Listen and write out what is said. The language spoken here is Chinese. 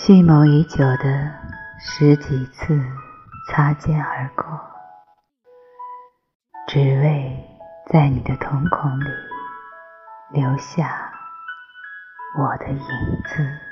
蓄谋已久的十几次擦肩而过只为在你的瞳孔里留下我的影子。